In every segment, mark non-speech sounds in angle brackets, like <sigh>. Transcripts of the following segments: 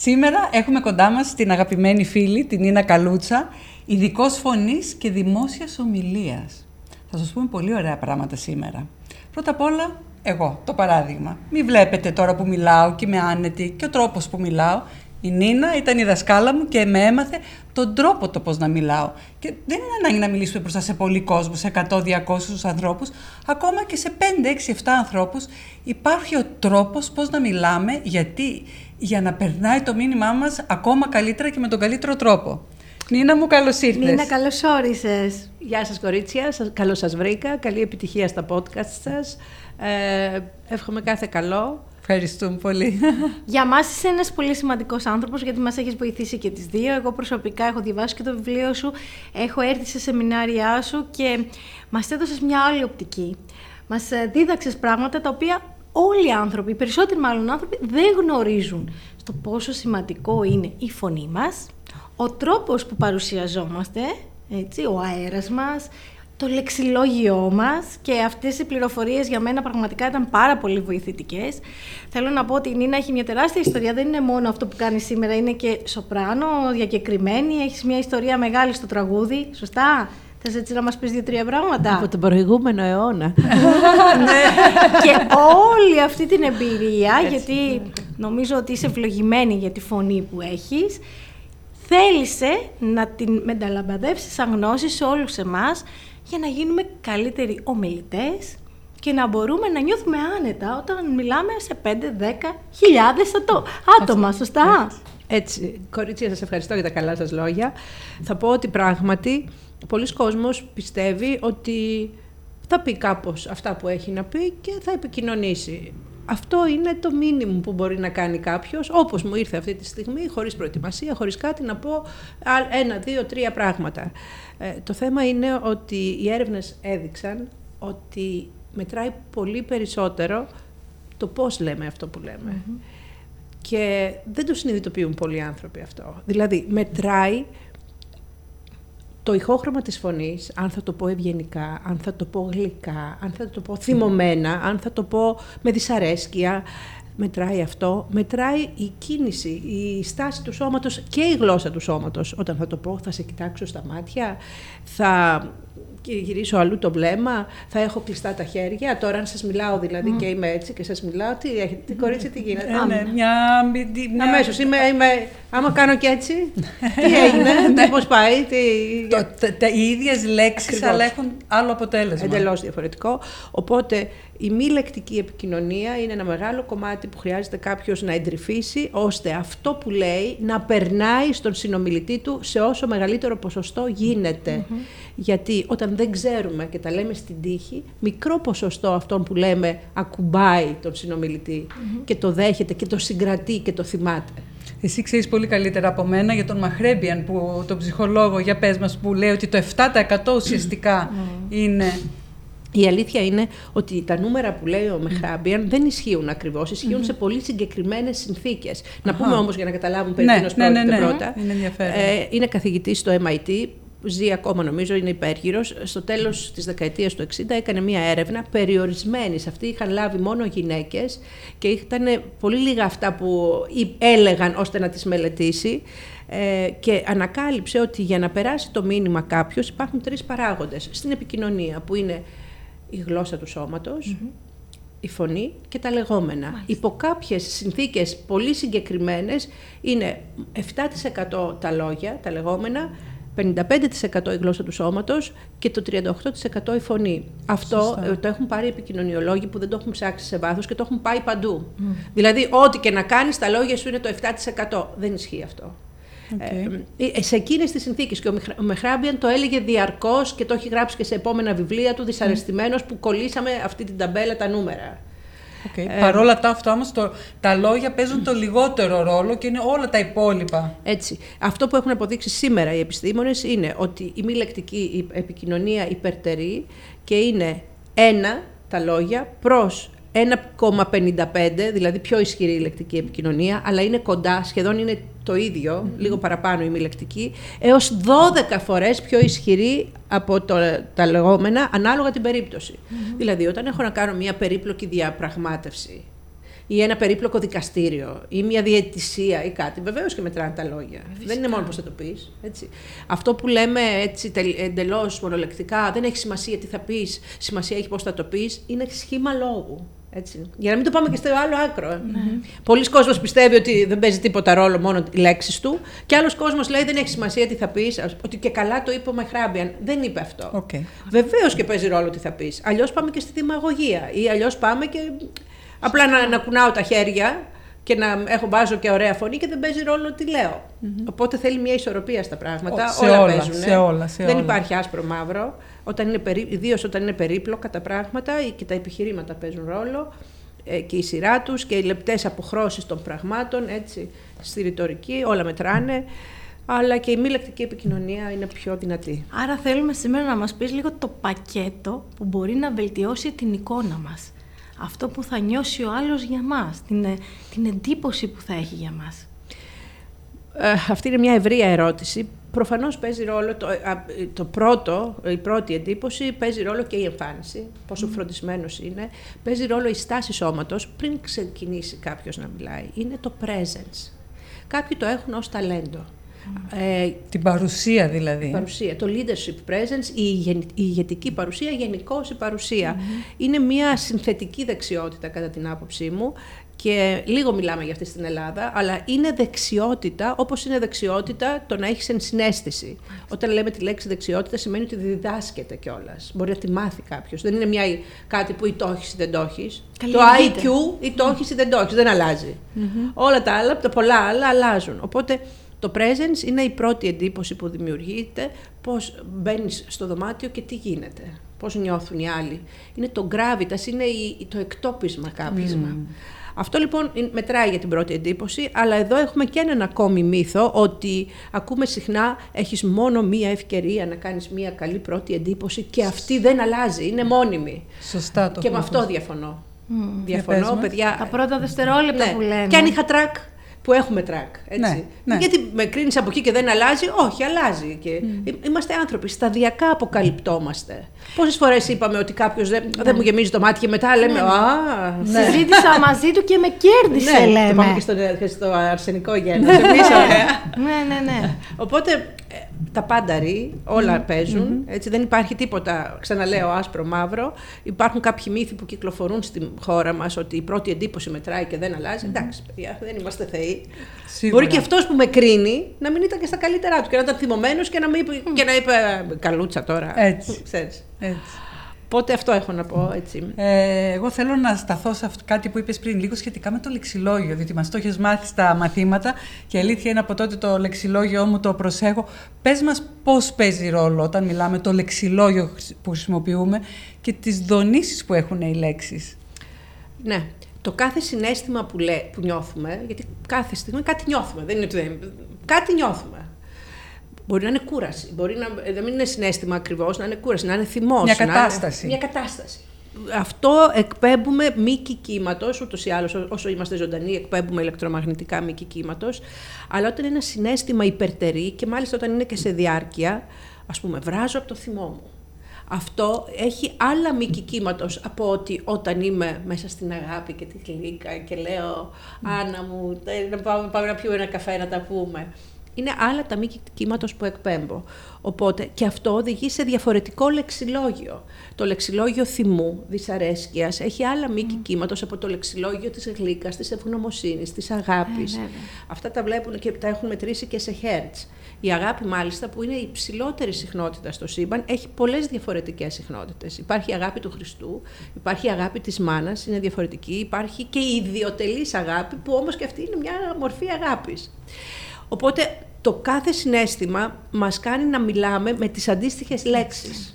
Σήμερα έχουμε κοντά μας την αγαπημένη φίλη, την Νίνα Καλούτσα, ειδικός φωνής και δημόσιας ομιλίας. Θα σας πούμε πολύ ωραία πράγματα σήμερα. Πρώτα απ' όλα, εγώ, το παράδειγμα. Μην βλέπετε τώρα που μιλάω και είμαι άνετη και ο τρόπος που μιλάω. Η Νίνα ήταν η δασκάλα μου και με έμαθε τον τρόπο το πώς να μιλάω. Και δεν είναι ανάγκη να μιλήσουμε μπροστά σε πολύ κόσμο, σε 100-200 ανθρώπους. Ακόμα και σε 5-6-7 ανθρώπους υπάρχει ο τρόπος πώς να μιλάμε, γιατί για να περνάει το μήνυμά μας ακόμα καλύτερα και με τον καλύτερο τρόπο. Νίνα μου, καλώς ήρθες. Νίνα, καλώς όρισες. Γεια σας, κορίτσια. Καλώς σας βρήκα. Καλή επιτυχία στα podcast σας. Ε, εύχομαι κάθε καλό. Ευχαριστούμε πολύ. <laughs> Για μας είσαι ένας πολύ σημαντικός άνθρωπος, γιατί μας έχεις βοηθήσει και τις δύο. Εγώ προσωπικά έχω διαβάσει και το βιβλίο σου, έχω έρθει σε σεμινάρια σου και μας έδωσες μια άλλη οπτική. Μας ε, δίδαξες πράγματα τα οποία όλοι οι άνθρωποι, οι περισσότεροι μάλλον άνθρωποι, δεν γνωρίζουν στο πόσο σημαντικό είναι η φωνή μας, ο τρόπος που παρουσιαζόμαστε, έτσι, ο αέρας μας, το λεξιλόγιό μας και αυτές οι πληροφορίες για μένα πραγματικά ήταν πάρα πολύ βοηθητικές. Θέλω να πω ότι η Νίνα έχει μια τεράστια ιστορία, δεν είναι μόνο αυτό που κάνει σήμερα, είναι και σοπράνο, διακεκριμένη, έχεις μια ιστορία μεγάλη στο τραγούδι, σωστά; Θες έτσι να μας πεις δύο-τρία πράγματα; Από τον προηγούμενο αιώνα. <laughs> ναι. και όλη αυτή την εμπειρία, γιατί νομίζω ότι είσαι ευλογημένη για τη φωνή που έχεις, θέλησε να την μεταλαμπαδεύσεις σαν γνώση σε όλους εμάς για να γίνουμε καλύτεροι ομιλητές και να μπορούμε να νιώθουμε άνετα όταν μιλάμε σε 5-10 χιλιάδες άτομα, σωστά; Έτσι, κορίτσια, σας ευχαριστώ για τα καλά σας λόγια. Θα πω ότι πράγματι πολλοί κόσμος πιστεύει ότι θα πει κάπως αυτά που έχει να πει και θα επικοινωνήσει. Αυτό είναι το μήνυμο που μπορεί να κάνει κάποιος, όπως μου ήρθε αυτή τη στιγμή, χωρίς προετοιμασία, χωρίς κάτι, να πω ένα, δύο, τρία πράγματα. Ε, το θέμα είναι ότι οι έρευνες έδειξαν ότι μετράει πολύ περισσότερο το πώς λέμε αυτό που λέμε. Και δεν το συνειδητοποιούν πολλοί άνθρωποι αυτό. Δηλαδή, μετράει το ηχόχρωμα της φωνής, αν θα το πω ευγενικά, αν θα το πω γλυκά, αν θα το πω θυμωμένα, αν θα το πω με δυσαρέσκεια, μετράει αυτό, μετράει η κίνηση, η στάση του σώματος και η γλώσσα του σώματος. Όταν θα το πω, θα σε κοιτάξω στα μάτια, θα γυρίσω αλλού το βλέμμα, θα έχω κλειστά τα χέρια. Τώρα, αν σας μιλάω δηλαδή και είμαι έτσι και σας μιλάω, τι έχετε, τι κορίτσι, τι γίνεται; Ε, ναι, μια, μια... Αμέσως. Είμαι, είμαι, άμα κάνω και έτσι, <laughs> τι έγινε, ναι. πώς πάει. Τι... Το, τα, οι ίδιες λέξεις, αλλά έχουν άλλο αποτέλεσμα. Εντελώς διαφορετικό. Οπότε η μη λεκτική επικοινωνία είναι ένα μεγάλο κομμάτι που χρειάζεται κάποιος να εντρυφήσει, ώστε αυτό που λέει να περνάει στον συνομιλητή του σε όσο μεγαλύτερο ποσοστό γίνεται. Γιατί όταν δεν ξέρουμε και τα λέμε στην τύχη, μικρό ποσοστό αυτών που λέμε ακουμπάει τον συνομιλητη και το δέχεται και το συγκρατεί και το θυμάται. Εσύ ξέρεις πολύ καλύτερα από μένα για τον Μαχρέμπιαν, που, τον ψυχολόγο, για πες μας, που λέει ότι το 7% ουσιαστικά είναι η αλήθεια είναι ότι τα νούμερα που λέει ο Μεχράμπιαν δεν ισχύουν ακριβώς, ισχύουν σε πολύ συγκεκριμένες συνθήκες. Να πούμε όμως για να καταλάβουν περί ναι, τίνο ναι, ναι, ναι, πρώτα. Είναι, ε, είναι καθηγητής στο MIT, ζει ακόμα νομίζω, είναι υπέργυρος. Στο τέλος της δεκαετίας του 60 έκανε μία έρευνα περιορισμένη. Σε αυτή είχαν λάβει μόνο γυναίκες και ήταν πολύ λίγα αυτά που έλεγαν ώστε να τις μελετήσει. Ε, και ανακάλυψε ότι για να περάσει το μήνυμα κάποιος υπάρχουν τρεις παράγοντες στην επικοινωνία, που είναι η γλώσσα του σωματος η φωνή και τα λεγόμενα. Μάλιστα. Υπό κάποιες συνθήκες πολύ συγκεκριμένες είναι 7% τα λόγια, τα λεγόμενα, 55% η γλώσσα του σώματος και το 38% η φωνή. Αυτό ε, το έχουν πάρει οι επικοινωνιολόγοι που δεν το έχουν ψάξει σε βάθος και το έχουν πάει παντού. Δηλαδή, ό,τι και να κάνεις, τα λόγια σου είναι το 7%. Δεν ισχύει αυτό. Okay. Ε, ε, σε εκείνες τις συνθήκες. Και ο Μεχράμπιαν το έλεγε διαρκώς και το έχει γράψει και σε επόμενα βιβλία του, δυσαρεστημένος που κολλήσαμε αυτή την ταμπέλα τα νούμερα. Okay. Ε, Παρ' όλα τα αυτά όμως το, τα λόγια παίζουν το λιγότερο ρόλο και είναι όλα τα υπόλοιπα. Έτσι. Αυτό που έχουν αποδείξει σήμερα οι επιστήμονες είναι ότι η μη λεκτική επικοινωνία υπερτερεί και είναι ένα τα λόγια προς 1,55, δηλαδή πιο ισχυρή η λεκτική επικοινωνία, αλλά είναι κοντά, σχεδόν είναι το ίδιο, λίγο παραπάνω η μη λεκτική, έως 12 φορές πιο ισχυρή από το, τα λεγόμενα, ανάλογα την περιπτωση Δηλαδή, όταν έχω να κάνω μια περίπλοκη διαπραγμάτευση ή ένα περίπλοκο δικαστήριο ή μια διαιτησία ή κάτι. Βεβαίως και μετράνε τα λόγια. Δεν είναι μόνο πώ θα το πεις. Αυτό που λέμε έτσι εντελώς μονολεκτικά, δεν έχει σημασία τι θα πεις, σημασία έχει πώς θα το πεις, είναι σχήμα λόγου. Έτσι. Για να μην το πάμε και στο άλλο άκρο. Mm-hmm. Πολλοί κόσμοι πιστεύει ότι δεν παίζει τίποτα ρόλο μόνο οι λέξεις του. Και άλλος κόσμος λέει δεν έχει σημασία τι θα πεις. Ότι και καλά το είπε ο Μεχράμπιαν. Δεν είπε αυτό. Okay. Βεβαίως και παίζει ρόλο τι θα πεις. Αλλιώς πάμε και στη δημαγωγία. Ή αλλιώς πάμε και Απλά να, να κουνάω τα χέρια και να έχω βάζω και ωραία φωνή και δεν παίζει ρόλο τι λέω. Οπότε θέλει μια ισορροπία στα πράγματα. Σε όλα, όλα παίζουν. Σε όλα, σε δεν όλα. υπάρχει άσπρο μαύρο. Όταν είναι περί... Ιδίως όταν είναι περίπλοκα τα πράγματα και τα επιχειρήματα παίζουν ρόλο ε, και η σειρά τους και οι λεπτές αποχρώσεις των πραγμάτων, έτσι, στη ρητορική, όλα μετράνε. Αλλά και η μη λεκτική επικοινωνία είναι πιο δυνατή. Άρα θέλουμε σήμερα να μας πεις λίγο το πακέτο που μπορεί να βελτιώσει την εικόνα μας αυτό που θα νιώσει ο άλλος για μας, την, ε, την εντύπωση που θα έχει για μας. Ε, αυτή είναι μια ευρεία ερώτηση. Προφανώς παίζει ρόλο, το, το πρώτο, η πρώτη εντύπωση, παίζει ρόλο και η εμφάνιση, πόσο mm. φροντισμένος είναι. Παίζει ρόλο η στάση σώματος πριν ξεκινήσει κάποιος να μιλάει. Είναι το presence. Κάποιοι το έχουν ως ταλέντο. Ε, την παρουσία δηλαδή. Την παρουσία, το leadership presence, η, η ηγετική παρουσία, γενικώς η παρουσία. Είναι μια συνθετική δεξιότητα κατά την άποψή μου και λίγο μιλάμε για αυτή στην Ελλάδα, αλλά είναι δεξιότητα όπως είναι δεξιότητα το να έχεις ενσυναίσθηση. Όταν λέμε τη λέξη δεξιότητα σημαίνει ότι διδάσκεται κιόλας. Μπορεί να τη μάθει κάποιος. Δεν είναι μια, κάτι που ή το έχεις ή δεν το έχεις. Το IQ ή το έχεις ή δεν το έχεις. Δεν αλλάζει. Όλα τα άλλα, τα πολλά άλλα αλλάζουν. Οπότε το presence είναι η πρώτη εντύπωση που δημιουργείται, πώς μπαίνεις στο δωμάτιο και τι γίνεται, πώς νιώθουν οι άλλοι. Είναι το gravitas, είναι το εκτόπισμα κάπισμα. Αυτό λοιπόν μετράει για την πρώτη εντύπωση, αλλά εδώ έχουμε και έναν ακόμη μύθο ότι ακούμε συχνά έχεις μόνο μία ευκαιρία να κάνεις μία καλή πρώτη εντύπωση και αυτή δεν αλλάζει, είναι μόνιμη. Σωστά το Και με αυτό διαφωνώ. Διαφωνώ, παιδιά. Τα πρώτα δευτερόλεπτα ναι. που λένε. Και αν είχα τρακ, που έχουμε τρακ. Έτσι. Ναι, ναι. Γιατί με κρίνεις από εκεί και δεν αλλάζει. Όχι, αλλάζει. Και Είμαστε άνθρωποι. Σταδιακά αποκαλυπτόμαστε. Πόσες φορές είπαμε ότι κάποιος δεν, δεν μου γεμίζει το μάτι και μετά λέμε. Ναι. Α, ναι. Συζήτησα μαζί του και με κέρδισε, ναι, λέμε. Το πάμε και στο, και στο αρσενικό γένο. <laughs> ναι, ναι, ναι. Οπότε ε, τα πάντα ρί, όλα παίζουν. Έτσι, δεν υπάρχει τίποτα, ξαναλέω, άσπρο-μαύρο. Υπάρχουν κάποιοι μύθοι που κυκλοφορούν στη χώρα μας ότι η πρώτη εντύπωση μετράει και δεν αλλάζει. Εντάξει, παιδιά, δεν είμαστε θεοί. Σίγουρα. Μπορεί και αυτός που με κρίνει να μην ήταν και στα καλύτερά του και να ήταν θυμωμένος και να, είπε, και να είπε Καλούτσα τώρα. Έτσι. Ξέρεις. Έτσι. Οπότε αυτό έχω να πω έτσι. Ε, εγώ θέλω να σταθώ σε αυτό, κάτι που είπες πριν λίγο σχετικά με το λεξιλόγιο, διότι μας το έχεις μάθει στα μαθήματα και η αλήθεια είναι από τότε το λεξιλόγιο μου το προσέχω. Πες μας πώς παίζει ρόλο όταν μιλάμε το λεξιλόγιο που χρησιμοποιούμε και τις δονήσεις που έχουν οι λέξεις. Ναι. Το κάθε συνέστημα που, λέ, που νιώθουμε, γιατί κάθε στιγμή κάτι νιώθουμε, δεν είναι ότι κάτι νιώθουμε. Μπορεί να είναι κούραση, μπορεί να δεν είναι συνέστημα ακριβώς, να είναι κούραση, να είναι θυμός. Μια κατάσταση. μια κατάσταση. Αυτό εκπέμπουμε μήκη κύματο, ούτως ή άλλως, όσο είμαστε ζωντανοί, εκπέμπουμε ηλεκτρομαγνητικά μήκη κύματο. Αλλά όταν είναι ένα συνέστημα υπερτερή και μάλιστα όταν είναι και σε διάρκεια, ας πούμε, βράζω από το θυμό μου. Αυτό έχει άλλα μήκη κύματο από ότι όταν είμαι μέσα στην αγάπη και τη γλύκα και λέω Άννα μου, να πάμε, πάμε να πιούμε ένα καφέ να τα πούμε είναι άλλα τα μήκη κύματο που εκπέμπω. Οπότε και αυτό οδηγεί σε διαφορετικό λεξιλόγιο. Το λεξιλόγιο θυμού, δυσαρέσκειας, έχει άλλα μήκη mm. κύματο από το λεξιλόγιο της γλύκας, της ευγνωμοσύνης, της αγάπης. Ε, Αυτά τα βλέπουν και τα έχουν μετρήσει και σε hertz. Η αγάπη, μάλιστα, που είναι η υψηλότερη συχνότητα στο σύμπαν, έχει πολλές διαφορετικές συχνότητες. Υπάρχει η αγάπη του Χριστού, υπάρχει η αγάπη της μάνας, είναι διαφορετική. Υπάρχει και η ιδιωτελής αγάπη, που όμως και αυτή είναι μια μορφή αγάπης. Οπότε το κάθε συνέστημα μας κάνει να μιλάμε με τις αντίστοιχες λέξεις.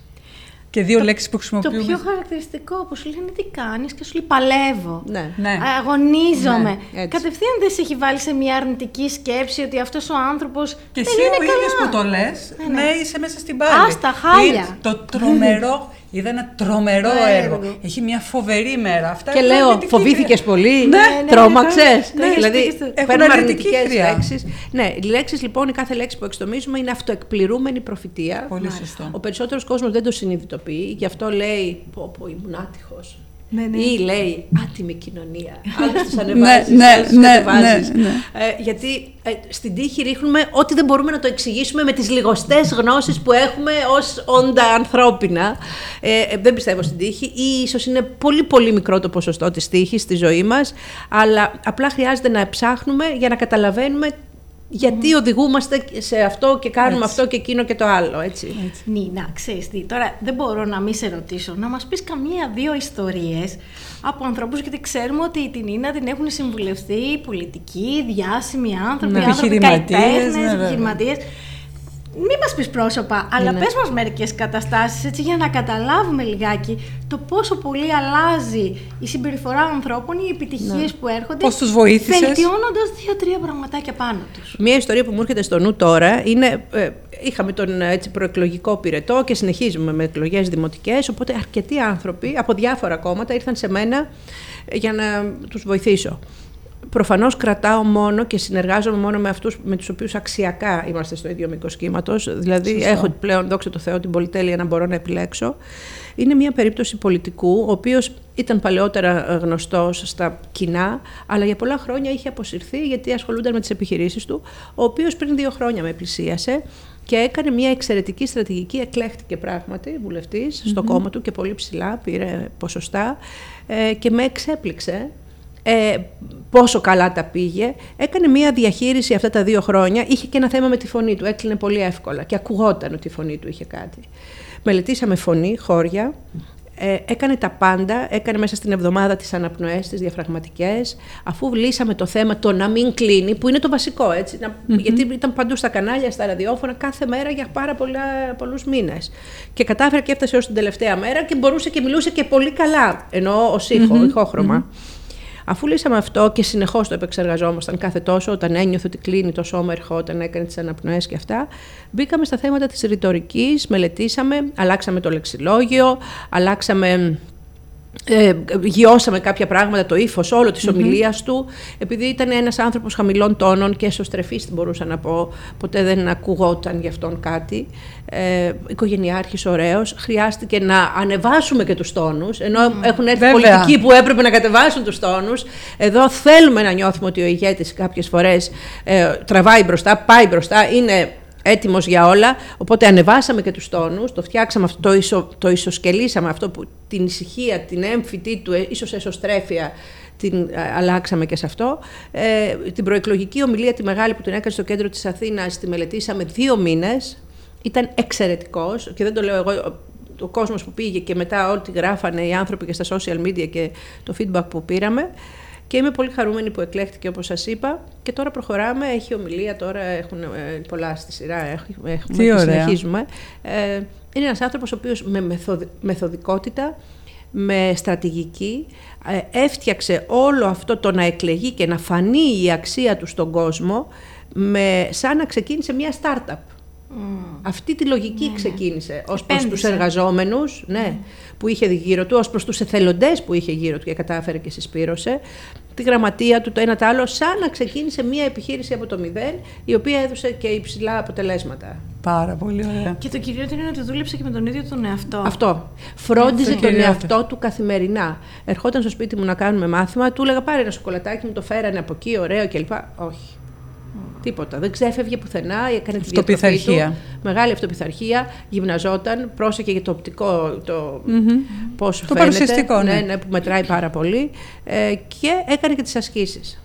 και δύο λέξεις που Το χρησιμοποιούμε. πιο χαρακτηριστικό που σου λένε τι κάνεις και σου λέει παλεύω. Ναι. Ναι. Αγωνίζομαι. Ναι, έτσι. Κατευθείαν δεν σε έχει βάλει σε μια αρνητική σκέψη ότι αυτός ο άνθρωπος Και δεν εσύ είναι ο ίδιος καλά. που το λες, Ναι, ναι, ναι. είσαι μέσα στην πάλη. Άστα, χάλια. Είναι Το τρομερό, <laughs> είδα ένα τρομερό Έργο. έργο. Έχει μια φοβερή μέρα. Αυτά Και έχουν λέω, αρνητική φοβήθηκες χρειά. πολύ, Ναι, ναι, τρόμαξες. ναι, ναι, δηλαδή, έχεις πει Έχουν παίρνουμε αρνητική αρνητικές χρειά. λέξεις. Ναι, οι λέξεις λοιπόν, η κάθε λέξη που εξτομίζουμε είναι αυτοεκπληρούμενη προφητεία. Πολύ σωστό. Ο περισσότερος κόσμος δεν το συνειδητοποιεί, γι' αυτό λέει: Πω, πω, ήμουν άτυχος. Ναι, ναι. Ή λέει άτιμη κοινωνία. <laughs> Άλλου τους ανεβάζεις, ναι, άλλου τους ναι, κατεβάζεις. ναι, ναι. Ε, γιατί ε, στην τύχη ρίχνουμε ό,τι δεν μπορούμε να το εξηγήσουμε με τις λιγοστές γνώσεις που έχουμε ως όντα ανθρώπινα. Ε, ε, δεν πιστεύω στην τύχη ή ίσως είναι πολύ πολύ μικρό το ποσοστό της τύχης στη ζωή μας, αλλά απλά χρειάζεται να ψάχνουμε για να καταλαβαίνουμε γιατί οδηγούμαστε σε αυτό και κάνουμε αυτό και εκείνο και το άλλο, έτσι. Νίνα, ξέρεις τι, τώρα δεν μπορώ να μην σε ρωτήσω, να μας πεις καμία-δύο ιστορίες από ανθρώπους, γιατί ξέρουμε ότι την Νίνα την έχουν συμβουλευτεί πολιτικοί, διάσημοι άνθρωποι, Ναι. άνθρωποι Επιχειρηματίες, καλλιτέχνες, ναι, βέβαια. επιχειρηματίες. Μην μας πεις πρόσωπα, αλλά Ναι. πες μας μερικές καταστάσεις, έτσι, για να καταλάβουμε λιγάκι το πόσο πολύ αλλάζει η συμπεριφορά ανθρώπων, οι επιτυχίες που έρχονται, Πώς τους βοήθησες. βελτιώνοντας δύο-τρία πραγματάκια πάνω τους. Μία ιστορία που μου έρχεται στο νου τώρα είναι. Ε, είχαμε τον ε, έτσι, προεκλογικό πυρετό και συνεχίζουμε με εκλογές δημοτικές. Οπότε αρκετοί άνθρωποι από διάφορα κόμματα ήρθαν σε μένα ε, για να τους βοηθήσω. Προφανώς κρατάω μόνο και συνεργάζομαι μόνο με αυτούς με τους οποίους αξιακά είμαστε στο ίδιο μήκος κύματος. Δηλαδή, έχω πλέον, δόξα τω Θεώ, την πολυτέλεια να μπορώ να επιλέξω. Είναι μια περίπτωση πολιτικού, ο οποίος ήταν παλαιότερα γνωστός στα κοινά, αλλά για πολλά χρόνια είχε αποσυρθεί γιατί ασχολούνταν με τις επιχειρήσεις του. Ο οποίος πριν δύο χρόνια με πλησίασε και έκανε μια εξαιρετική στρατηγική, εκλέχτηκε πράγματι βουλευτής στο κόμμα του και πολύ ψηλά, πήρε ποσοστά ε, και με εξέπληξε ε, πόσο καλά τα πήγε. Έκανε μια διαχείριση αυτά τα δύο χρόνια. Είχε και ένα θέμα με τη φωνή του. Έκλεινε πολύ εύκολα και ακουγόταν ότι η φωνή του είχε κάτι. Μελετήσαμε φωνή, χώρια. Ε, έκανε τα πάντα, έκανε μέσα στην εβδομάδα τις αναπνοές, τις διαφραγματικές, αφού λύσαμε το θέμα το να μην κλείνει, που είναι το βασικό, έτσι, να, γιατί ήταν παντού στα κανάλια, στα ραδιόφωνα, κάθε μέρα για πάρα πολλά, πολλούς μήνες. Και κατάφερε και έφτασε ως την τελευταία μέρα και μπορούσε και μιλούσε και πολύ καλά, εννοώ ως ήχο, ηχόχρωμα. Αφού λύσαμε αυτό και συνεχώς το επεξεργαζόμασταν κάθε τόσο, όταν ένιωθε ότι κλείνει το σώμα, ερχόταν, έκανε τις αναπνοές και αυτά, μπήκαμε στα θέματα της ρητορικής, μελετήσαμε, αλλάξαμε το λεξιλόγιο, αλλάξαμε ε, γιώσαμε κάποια πράγματα, το ύφος όλο της ομιλίας του, επειδή ήταν ένας άνθρωπος χαμηλών τόνων και εσωστρεφής, μπορούσα να πω. Ποτέ δεν ακουγόταν γι' αυτόν κάτι. Ε, Οικογενειάρχης, ωραίος. Χρειάστηκε να ανεβάσουμε και τους τόνους, ενώ έχουν έρθει Βέβαια. πολιτικοί που έπρεπε να κατεβάσουν τους τόνους. Εδώ θέλουμε να νιώθουμε ότι ο ηγέτης κάποιες φορές ε, τραβάει μπροστά, πάει μπροστά, είναι έτοιμος για όλα. Οπότε ανεβάσαμε και τους τόνους, το φτιάξαμε αυτό, το, ισο, το ισοσκελίσαμε αυτό που την ησυχία, την έμφυτή του, ε, ίσως εσωστρέφεια, την ε, αλλάξαμε και σε αυτό. Ε, την προεκλογική ομιλία, τη μεγάλη που την έκανε στο κέντρο της Αθήνας, τη μελετήσαμε δύο μήνες. Ήταν εξαιρετικός και δεν το λέω εγώ, ο κόσμος που πήγε και μετά ό,τι γράφανε οι άνθρωποι και στα social media και το feedback που πήραμε. Και είμαι πολύ χαρούμενη που εκλέχτηκε όπως σας είπα και τώρα προχωράμε, έχει ομιλία, τώρα έχουν ε, πολλά στη σειρά, έχουμε, έχουμε Τι και ωραία. συνεχίζουμε. Ε, είναι ένας άνθρωπος ο οποίος με μεθοδ- μεθοδικότητα, με στρατηγική, ε, έφτιαξε όλο αυτό το να εκλεγεί και να φανεί η αξία του στον κόσμο με, σαν να ξεκίνησε μια startup. Αυτή τη λογική ξεκίνησε ως προς τους Επένδυσε. εργαζόμενους ναι, που είχε γύρω του, ως προς τους εθελοντές που είχε γύρω του και κατάφερε και συσπήρωσε, τη γραμματεία του, το ένα το άλλο, σαν να ξεκίνησε μια επιχείρηση από το μηδέν, η οποία έδωσε και υψηλά αποτελέσματα. Πάρα πολύ ωραία. Και το κυριότερο είναι ότι δούλεψε και με τον ίδιο τον εαυτό. Αυτό. Φρόντιζε Αυτό τον κυριότερο. εαυτό του καθημερινά. Ερχόταν στο σπίτι μου να κάνουμε μάθημα, του έλεγα πάρε ένα σοκολατάκι, μου το φέρανε από εκεί, ωραίο κλπ. Όχι. Τίποτα. Δεν ξέφευγε πουθενά, έκανε τη διατροφή του. Αυτοπιθαρχία. Μεγάλη αυτοπιθαρχία, γυμναζόταν, πρόσεχε για το οπτικό, το πώς Το φαίνεται. παρουσιαστικό, ναι. ναι. που μετράει πάρα πολύ. Ε, και έκανε και τις ασκήσεις.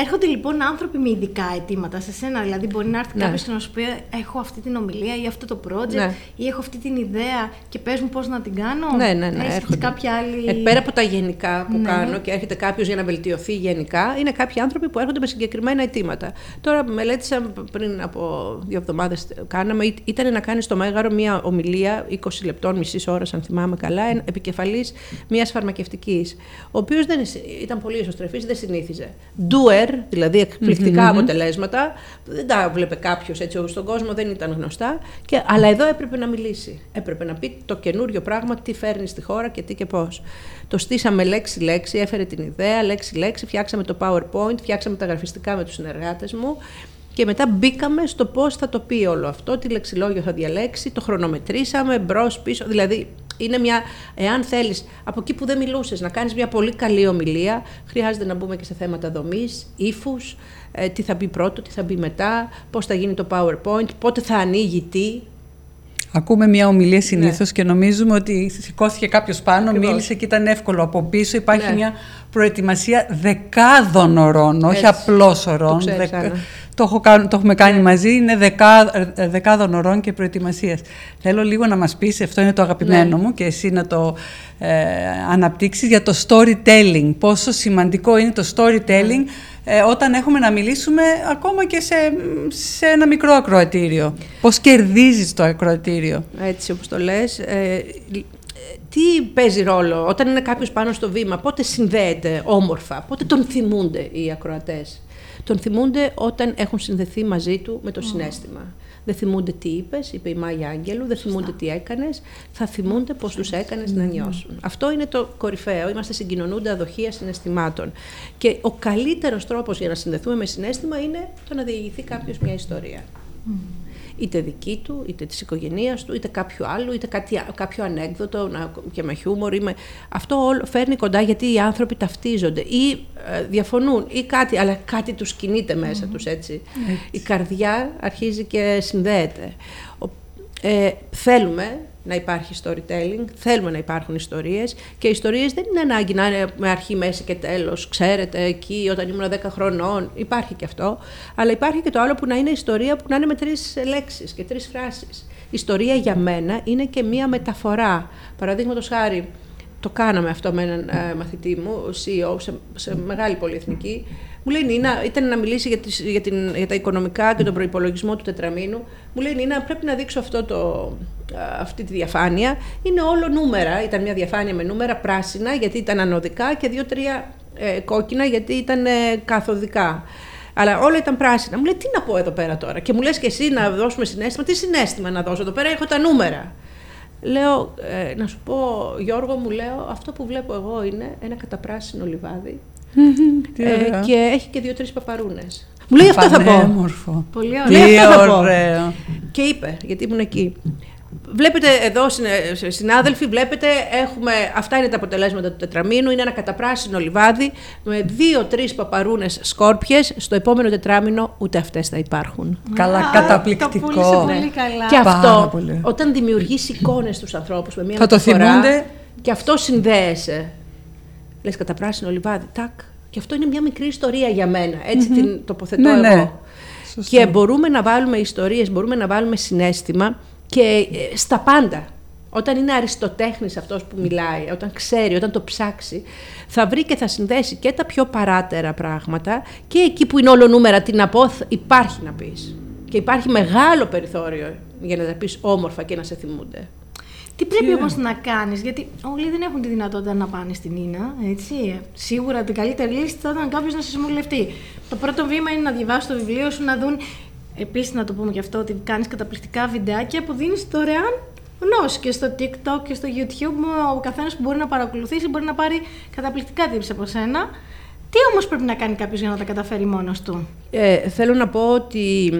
Έρχονται λοιπόν άνθρωποι με ειδικά αιτήματα σε σένα. Δηλαδή, μπορεί να έρθει Ναι. κάποιος και να σου πει: Έχω αυτή την ομιλία ή αυτό το project Ναι. ή έχω αυτή την ιδέα και πες μου πώς να την κάνω. Ναι, ναι, ναι. Έχεις έρχονται. κάποια άλλη. Ε, πέρα από τα γενικά που Ναι. κάνω και έρχεται κάποιος για να βελτιωθεί γενικά, είναι κάποιοι άνθρωποι που έρχονται με συγκεκριμένα αιτήματα. Τώρα, μελέτησα πριν από δύο εβδομάδες, κάναμε, ή- ήταν να κάνεις στο Μέγαρο μία ομιλία 20 λεπτών, μισής ώρας, αν θυμάμαι καλά, επικεφαλής μιας φαρμακευτικής. Ο οποίος ήταν πολύ εσωστρεφή, δεν συνήθιζε. Doer, δηλαδή εκπληκτικά αποτελέσματα, δεν τα βλέπε κάποιος έτσι στον κόσμο, δεν ήταν γνωστά. Και, αλλά εδώ έπρεπε να μιλήσει. Έπρεπε να πει το καινούριο πράγμα, τι φέρνει στη χώρα και τι και πώς. Το στήσαμε λέξη-λέξη, έφερε την ιδέα, λέξη-λέξη, φτιάξαμε το PowerPoint, φτιάξαμε τα γραφιστικά με τους συνεργάτες μου. Και μετά μπήκαμε στο πώς θα το πει όλο αυτό, τι λεξιλόγιο θα διαλέξει, το χρονομετρήσαμε μπρος, πίσω. Δηλαδή, είναι μια, εάν θέλεις, από εκεί που δεν μιλούσες, να κάνεις μια πολύ καλή ομιλία, χρειάζεται να μπούμε και σε θέματα δομής, ύφους, ε, τι θα μπει πρώτο, τι θα μπει μετά, πώς θα γίνει το PowerPoint, πότε θα ανοίγει τι. Ακούμε μια ομιλία συνήθως και νομίζουμε ότι σηκώθηκε κάποιος πάνω, Ακριβώς. μίλησε και ήταν εύκολο. Από πίσω υπάρχει Ναι. μια προετοιμασία δεκάδων ωρών, όχι Έτσι. απλώς ωρών. Το ξέρεις, Άννα. Το, έχω, κάνει- το έχουμε κάνει μαζί, είναι δεκά, ε, δεκάδων ωρών και προετοιμασίας. Θέλω λίγο να μας πεις, αυτό είναι το αγαπημένο Ναι. μου και εσύ να το ε, αναπτύξεις για το storytelling. Πόσο σημαντικό είναι το storytelling ε, όταν έχουμε να μιλήσουμε ακόμα και σε, σε ένα μικρό ακροατήριο. Πώς κερδίζεις το ακροατήριο; Έτσι όπως το λες. Ε, τι παίζει ρόλο όταν είναι κάποιος πάνω στο βήμα, πότε συνδέεται όμορφα, πότε τον θυμούνται οι ακροατές; Τον θυμούνται όταν έχουν συνδεθεί μαζί του με το συνέστημα. Δεν θυμούνται τι είπες, είπε η Μάγια Άγγελου, δεν θυμούνται τι έκανες, θα θυμούνται πώς τους έκανες να νιώσουν. Αυτό είναι το κορυφαίο. Είμαστε συγκοινωνούντα αδοχεία συναισθημάτων. Και ο καλύτερος τρόπος για να συνδεθούμε με συνέστημα είναι το να διηγηθεί κάποιος μια ιστορία. Είτε δική του, είτε της οικογένειας του, είτε κάποιου άλλου, είτε κάτι, κάποιο ανέκδοτο να, και με χιούμορ. Ή με... Αυτό όλο φέρνει κοντά γιατί οι άνθρωποι ταυτίζονται ή ε, διαφωνούν ή κάτι, αλλά κάτι τους κινείται μέσα τους έτσι. Η καρδιά αρχίζει και συνδέεται. Ο, ε, θέλουμε να υπάρχει storytelling, θέλουμε να υπάρχουν ιστορίες και οι ιστορίες δεν είναι ανάγκη να είναι με αρχή, μέση και τέλος. Ξέρετε, εκεί όταν ήμουν 10 χρονών, υπάρχει και αυτό, αλλά υπάρχει και το άλλο που να είναι ιστορία που να είναι με τρεις λέξεις και τρεις φράσεις. Ιστορία για μένα είναι και μία μεταφορά. Παραδείγματος χάρη, το κάναμε αυτό με έναν ε, μαθητή μου, CEO, σε, σε μεγάλη πολυεθνική. Μου λέει Νίνα, ήταν να μιλήσει για, τις, για, την, για τα οικονομικά και τον προπολογισμό του τετραμήνου. Μου λέει Νίνα, πρέπει να δείξω αυτό το, α, αυτή τη διαφάνεια. Είναι όλο νούμερα. Ήταν μια διαφάνεια με νούμερα πράσινα, γιατί ήταν ανωδικά, και δύο-τρία ε, κόκκινα, γιατί ήταν ε, καθοδικά. Αλλά όλα ήταν πράσινα. Μου λέει τι να πω εδώ πέρα τώρα; Και μου λες και εσύ να δώσουμε συνέστημα. Τι συνέστημα να δώσω εδώ πέρα, έχω τα νούμερα. Λέω, ε, να σου πω, Γιώργο, μου λέω, αυτό που βλέπω εγώ είναι ένα καταπράσινο λιβάδι Τι <laughs> ε, ωραία. και έχει και δύο-τρεις παπαρούνες. Μου λέει, αυτό θα πω. Πανέμορφο. Πολύ Τι ωραία. Λέει, αυτό θα πω. ωραίο. Και είπε, γιατί ήμουν εκεί. Βλέπετε εδώ, συνε- συνάδελφοι, βλέπετε, έχουμε, αυτά είναι τα αποτελέσματα του τετραμήνου. Είναι ένα καταπράσινο λιβάδι με δύο-τρεις παπαρούνες σκόρπιες. Στο επόμενο τετράμινο ούτε αυτές θα υπάρχουν. Καλά, Α, καταπληκτικό. Το πούλησε πολύ καλά. Και Πάρα αυτό, πολύ. όταν δημιουργείς εικόνες στους ανθρώπους με μια Θα το μεταφορά, θυμούνται. Και αυτό συνδέεσαι. Λες καταπράσινο λιβάδι, τάκ. Και αυτό είναι μια μικρή ιστορία για μένα. ετσι την τοποθετώ Ναι, εγώ. ναι. Σωστό. Και μπορούμε να βάλουμε ιστορίες, μπορούμε να βάλουμε συνέστημα και ε, στα πάντα. Όταν είναι αριστοτέχνης αυτός που μιλάει, όταν ξέρει, όταν το ψάξει, θα βρει και θα συνδέσει και τα πιο παράτερα πράγματα και εκεί που είναι όλο νούμερα, τι να πω, θ- υπάρχει να πεις. Και υπάρχει μεγάλο περιθώριο για να τα πεις όμορφα και να σε θυμούνται. Τι πρέπει όμως να κάνεις, Γιατί όλοι δεν έχουν τη δυνατότητα να πάνε στην Ίνα. Έτσι. Σίγουρα την καλύτερη λύση θα ήταν κάποιος να σε συμβουλευτεί. Το πρώτο βήμα είναι να διαβάσεις το βιβλίο σου, να δουν. Επίσης, να το πούμε και αυτό, ότι κάνεις καταπληκτικά βιντεάκια που δίνεις δωρεάν γνώση και στο TikTok και στο YouTube. Ο καθένας που μπορεί να παρακολουθήσει μπορεί να πάρει καταπληκτικά tips από σένα. Τι όμως πρέπει να κάνει κάποιος για να τα καταφέρει μόνος του; Ε, θέλω να πω ότι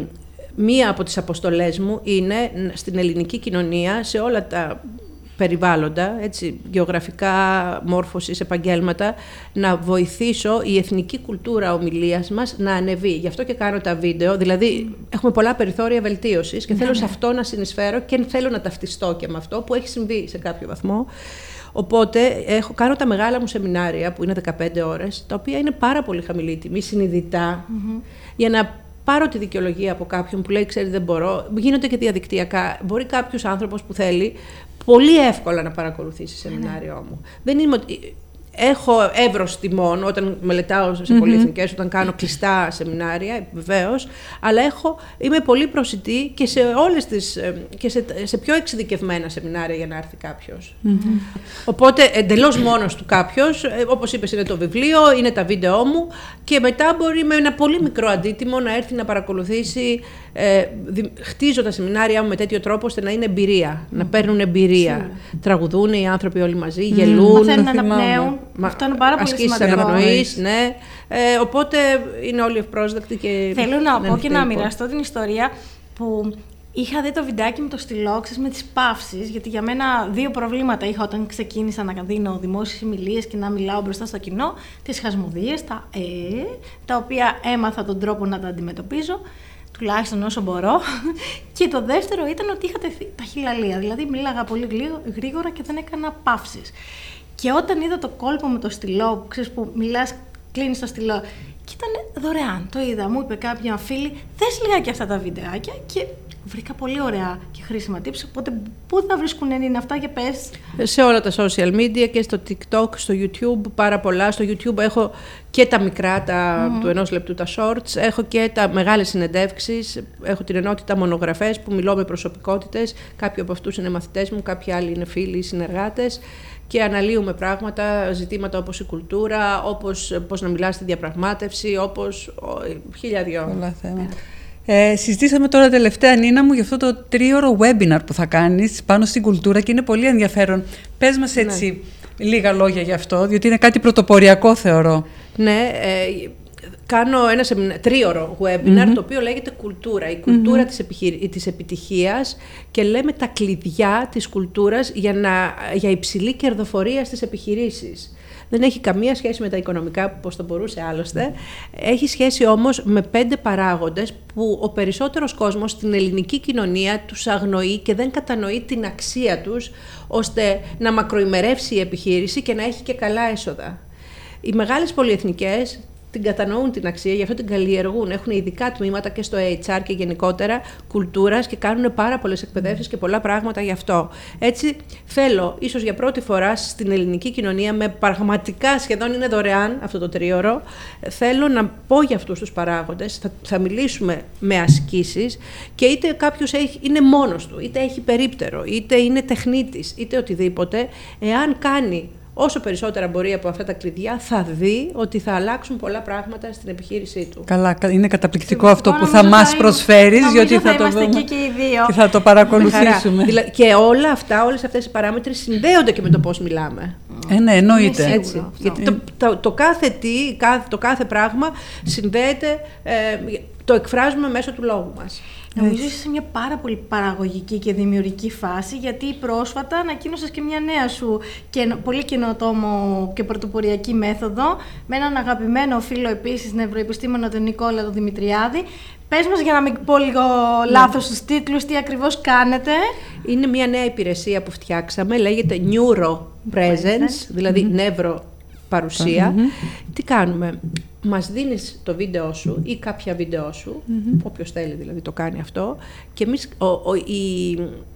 μία από τις αποστολές μου είναι ν- στην ελληνική κοινωνία, σε όλα τα περιβάλλοντα, έτσι, γεωγραφικά, μόρφωσης, επαγγέλματα, να βοηθήσω η εθνική κουλτούρα ομιλίας μας να ανεβεί. Γι' αυτό και κάνω τα βίντεο, δηλαδή έχουμε πολλά περιθώρια βελτίωσης και θέλω σε αυτό να συνεισφέρω και θέλω να ταυτιστώ και με αυτό που έχει συμβεί σε κάποιο βαθμό. Οπότε έχω, κάνω τα μεγάλα μου σεμινάρια που είναι 15 ώρες, τα οποία είναι πάρα πολύ χαμηλή τιμή, συνειδητά, για να πάρω τη δικαιολογία από κάποιον που λέει, ξέρει δεν μπορώ, γίνονται και διαδικτυακά. Μπορεί κάποιος άνθρωπος που θέλει πολύ εύκολα να παρακολουθήσει σεμινάριό μου. Δεν είμαι ότι Έχω εύρος τιμών όταν μελετάω σε mm-hmm. πολυεθνικές, όταν κάνω κλειστά σεμινάρια, βεβαίως, αλλά έχω, είμαι πολύ προσιτή και σε όλες τις, ε, και σε, σε πιο εξειδικευμένα σεμινάρια για να έρθει κάποιος. Mm-hmm. Οπότε εντελώς μόνος του κάποιος, ε, όπως είπες είναι το βιβλίο, είναι τα βίντεό μου και μετά μπορεί με ένα πολύ μικρό αντίτιμο να έρθει να παρακολουθήσει ε, χτίζω τα σεμινάρια μου με τέτοιο τρόπο ώστε να είναι εμπειρία, να παίρνουν εμπειρία. Τραγουδούν οι άνθρωποι όλοι μαζί, γελούν. Μαθαίνουν να αναπνέουν. Αυτό είναι πάρα πολύ σημαντικό. ναι. Ε, οπότε είναι όλοι ευπρόσδεκτοι και. Θέλω να πω και να μοιραστώ την ιστορία που Είχα δει το βιντεάκι με το στυλόξες με τις παύσεις, γιατί για μένα δύο προβλήματα είχα όταν ξεκίνησα να δίνω δημόσιες ομιλίες και να μιλάω μπροστά στο κοινό. Τις χασμουδίες, τα ε, τα οποία έμαθα τον τρόπο να τα αντιμετωπίζω τουλάχιστον όσο μπορώ. <laughs> Και το δεύτερο ήταν ότι είχα τα χειλαλία. Δηλαδή, μίλαγα πολύ γρήγορα και δεν έκανα παύσεις. Και όταν είδα το κόλπο με το στυλό, που ξέρεις που μιλάς, κλείνεις το στυλό. Και ήταν δωρεάν. Το είδα. Μου είπε κάποια φίλη, θε λιγάκι αυτά τα βιντεάκια. Και βρήκα πολύ ωραία και χρήσιμα tips. Οπότε, πού θα βρίσκουν είναι αυτά και πες. Σε όλα τα social media και στο TikTok, στο YouTube, πάρα πολλά. Στο YouTube έχω και τα μικρά, τα, του ενός λεπτού, τα shorts. Έχω και τα μεγάλες συνεντεύξεις. Έχω την ενότητα μονογραφές που μιλώ με προσωπικότητες. Κάποιοι από αυτούς είναι μαθητές μου, κάποιοι άλλοι είναι φίλοι ή συνεργάτες και αναλύουμε πράγματα, ζητήματα όπως η κουλτούρα, όπως πώς να μιλάς στη διαπραγμάτευση, όπως χίλια δυο. Πολλά θέματα. Ε, συζητήσαμε τώρα τελευταία, Νίνα μου, για αυτό το τρίωρο webinar που θα κάνεις πάνω στην κουλτούρα και είναι πολύ ενδιαφέρον. Πες μας έτσι ναι. λίγα λόγια γι' αυτό, διότι είναι κάτι πρωτοποριακό θεωρώ. Ναι, ε, κάνω ένα σεμινά, τρίωρο webinar, το οποίο λέγεται «Κουλτούρα». Η κουλτούρα της, επιχειρη... της επιτυχίας και λέμε τα κλειδιά της κουλτούρας για, να... για υψηλή κερδοφορία στις επιχειρήσεις. Δεν έχει καμία σχέση με τα οικονομικά, πώς θα μπορούσε άλλωστε. Έχει σχέση όμως με πέντε παράγοντες που ο περισσότερος κόσμος στην ελληνική κοινωνία τους αγνοεί και δεν κατανοεί την αξία τους, ώστε να μακροημερεύσει η επιχείρηση και να έχει και καλά έσοδα. Οι μεγάλες πολυεθνικές την κατανοούν την αξία, γι' αυτό την καλλιεργούν. Έχουν ειδικά τμήματα και στο HR και γενικότερα κουλτούρας και κάνουν πάρα πολλές εκπαιδεύσεις και πολλά πράγματα γι' αυτό. Έτσι, θέλω ίσως για πρώτη φορά στην ελληνική κοινωνία, με πραγματικά σχεδόν είναι δωρεάν αυτό το τρίωρο, θέλω να πω για αυτούς τους παράγοντες. Θα, θα μιλήσουμε με ασκήσεις και είτε κάποιος είναι μόνος του, είτε έχει περίπτερο, είτε είναι τεχνίτης, είτε οτιδήποτε, εάν κάνει όσο περισσότερα μπορεί από αυτά τα κλειδιά, θα δει ότι θα αλλάξουν πολλά πράγματα στην επιχείρησή του. Καλά, είναι καταπληκτικό αυτό που θα μας προσφέρεις, γιατί θα, θα το δούμε. Και, και, οι δύο. και θα το παρακολουθήσουμε. και όλα αυτά, όλες αυτές οι παράμετροι συνδέονται και με το πώς μιλάμε. Ε, ναι, εννοείται. Έτσι. Γιατί το, το, το, κάθε τι, το κάθε πράγμα συνδέεται, ε, το εκφράζουμε μέσω του λόγου μας. Νομίζω είσαι σε μια πάρα πολύ παραγωγική και δημιουργική φάση, γιατί πρόσφατα ανακοίνωσες και μια νέα σου και πολύ καινοτόμο και πρωτοποριακή μέθοδο, με έναν αγαπημένο φίλο επίσης νευροεπιστήμονα, τον Νικόλα τον Δημητριάδη. Πες μας για να μην πω λίγο ναι. λάθος στου τίτλους, τι ακριβώς κάνετε. Είναι μια νέα υπηρεσία που φτιάξαμε, λέγεται Neuro Presence, δηλαδή νεύρο παρουσία. Τι κάνουμε, μας δίνεις το βίντεο σου ή κάποια βίντεο σου, mm-hmm. όποιος θέλει δηλαδή το κάνει αυτό, και εμείς, ο, ο, οι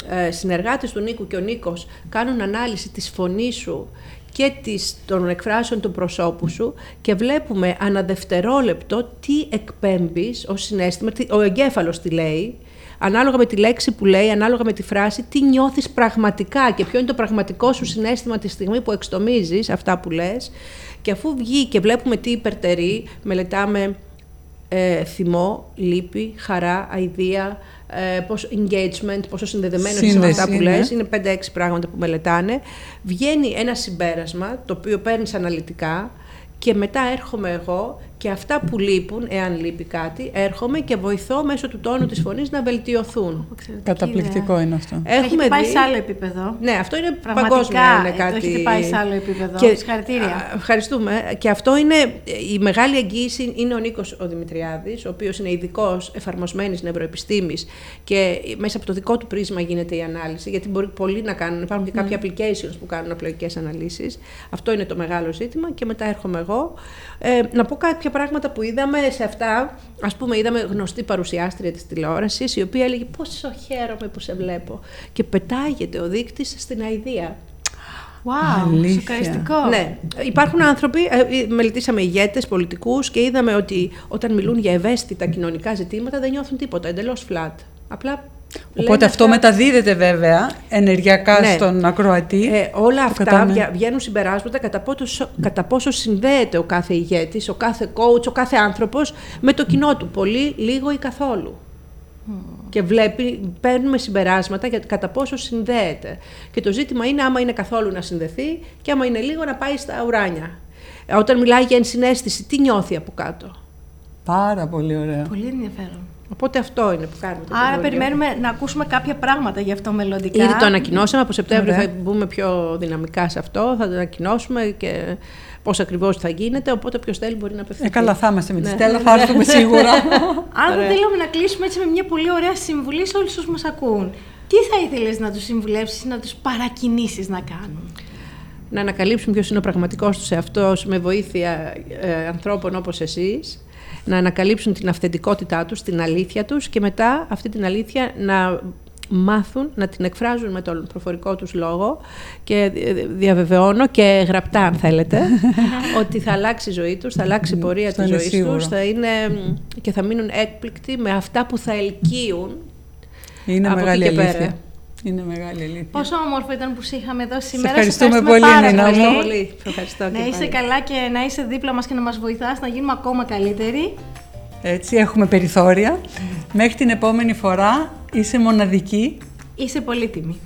ε, συνεργάτες του Νίκου και ο Νίκος κάνουν ανάλυση της φωνής σου και της, των εκφράσεων του προσώπου σου και βλέπουμε αναδευτερόλεπτο τι εκπέμπεις ως συνέστημα, ο εγκέφαλος τι λέει, ανάλογα με τη λέξη που λέει, ανάλογα με τη φράση, τι νιώθεις πραγματικά και ποιο είναι το πραγματικό σου συνέστημα τη στιγμή που εξτομίζεις αυτά που λες. Και αφού βγει και βλέπουμε τι υπερτερεί, μελετάμε ε, θυμό, λύπη, χαρά, αηδία, ε, πόσο engagement, πόσο συνδεδεμένος είναι αυτά που λες, είναι 5-6 πράγματα που μελετάνε. Βγαίνει ένα συμπέρασμα, το οποίο παίρνεις αναλυτικά και μετά έρχομαι εγώ και αυτά που λείπουν, εάν λείπει κάτι, έρχομαι και βοηθώ μέσω του τόνου της φωνής να βελτιωθούν. Εξαιρετική Καταπληκτικό ιδέα. είναι αυτό. Έχετε πάει σε άλλο επίπεδο. Ναι, αυτό είναι Πραγματικά, παγκόσμια. Είναι ε, το κάτι... έχετε πάει σε άλλο επίπεδο. Συγχαρητήρια. Α, Ευχαριστούμε. Και αυτό είναι, η μεγάλη εγγύηση είναι ο Νίκος ο Δημητριάδης, ο οποίος είναι ειδικός εφαρμοσμένης νευροεπιστήμης και μέσα από το δικό του πρίσμα γίνεται η ανάλυση, γιατί μπορεί πολλοί να κάνουν, υπάρχουν και κάποια applications που κάνουν απλοϊκές αναλύσεις. Αυτό είναι το μεγάλο ζήτημα και μετά έρχομαι εγώ. Ε, να πω κάποια πράγματα που είδαμε σε αυτά. Ας πούμε, είδαμε γνωστή παρουσιάστρια της τηλεόρασης, η οποία έλεγε πόσο χαίρομαι που σε βλέπω. Και πετάγεται ο δείκτης στην αηδία. Wow, Αλήθεια. σοκαριστικό. Ναι, υπάρχουν άνθρωποι, ε, ε, μελετήσαμε ηγέτες, πολιτικούς και είδαμε ότι όταν μιλούν για ευαίσθητα κοινωνικά ζητήματα δεν νιώθουν τίποτα, εντελώς flat. Απλά λένε Οπότε αυτό αυτά- μεταδίδεται βέβαια ενεργειακά Ναι. στον ακροατή. Ε, όλα Το αυτά κατάμε. βγα- βγαίνουν συμπεράσματα κατά πόσο, κατά πόσο συνδέεται ο κάθε ηγέτης, ο κάθε coach, ο κάθε άνθρωπος με το κοινό του. Πολύ, λίγο ή καθόλου. Και βλέπει, παίρνουμε συμπεράσματα για κατά πόσο συνδέεται. Και το ζήτημα είναι άμα είναι καθόλου να συνδεθεί και άμα είναι λίγο να πάει στα ουράνια. Ε, Όταν μιλάει για ενσυναίσθηση, τι νιώθει από κάτω; Πάρα πολύ ωραία. Πολύ ενδιαφέρον. Οπότε αυτό είναι που κάνουμε. το Άρα καινούριο. περιμένουμε να ακούσουμε κάποια πράγματα γι' αυτό μελλοντικά. Ήδη το ανακοινώσαμε. Από Σεπτέμβριο Ωραία. θα μπούμε πιο δυναμικά σε αυτό. Θα το ανακοινώσουμε και πώς ακριβώς θα γίνεται. Οπότε ποιο θέλει μπορεί να απευθυνθεί. Ε, καλά θα είμαστε με τη Ναι. Στέλλα, θα έρθουμε σίγουρα. <laughs> Αν Ωραία. θέλαμε να κλείσουμε έτσι με μια πολύ ωραία συμβουλή σε όλους όσους μας ακούν, τι θα ήθελες να τους συμβουλεύσεις, να τους παρακινήσεις να κάνουν; Να ανακαλύψουν ποιος είναι ο πραγματικός τους εαυτός με βοήθεια ε, ανθρώπων όπως εσείς. Να ανακαλύψουν την αυθεντικότητά τους, την αλήθεια τους και μετά αυτή την αλήθεια να μάθουν να την εκφράζουν με τον προφορικό τους λόγο και ε, διαβεβαιώνω και γραπτά αν θέλετε <laughs> ότι θα αλλάξει η ζωή τους, θα αλλάξει η πορεία Αυτό της είναι ζωής σίγουρο. τους θα είναι, μ, και θα μείνουν έκπληκτοι με αυτά που θα ελκύουν Είναι Από μεγάλη εκεί και πέρα. Αλήθεια. Είναι μεγάλη αλήθεια. Πόσο όμορφο ήταν που σε είχαμε εδώ σήμερα. ευχαριστούμε Σε πολύ, πάρα Νίνα μου. Ευχαριστώ πολύ. Ευχαριστώ και Να είσαι πάλι. καλά και να είσαι δίπλα μας και να μας βοηθάς να γίνουμε ακόμα καλύτεροι. Έτσι, έχουμε περιθώρια. Μέχρι την επόμενη φορά είσαι μοναδική. Είσαι πολύτιμη.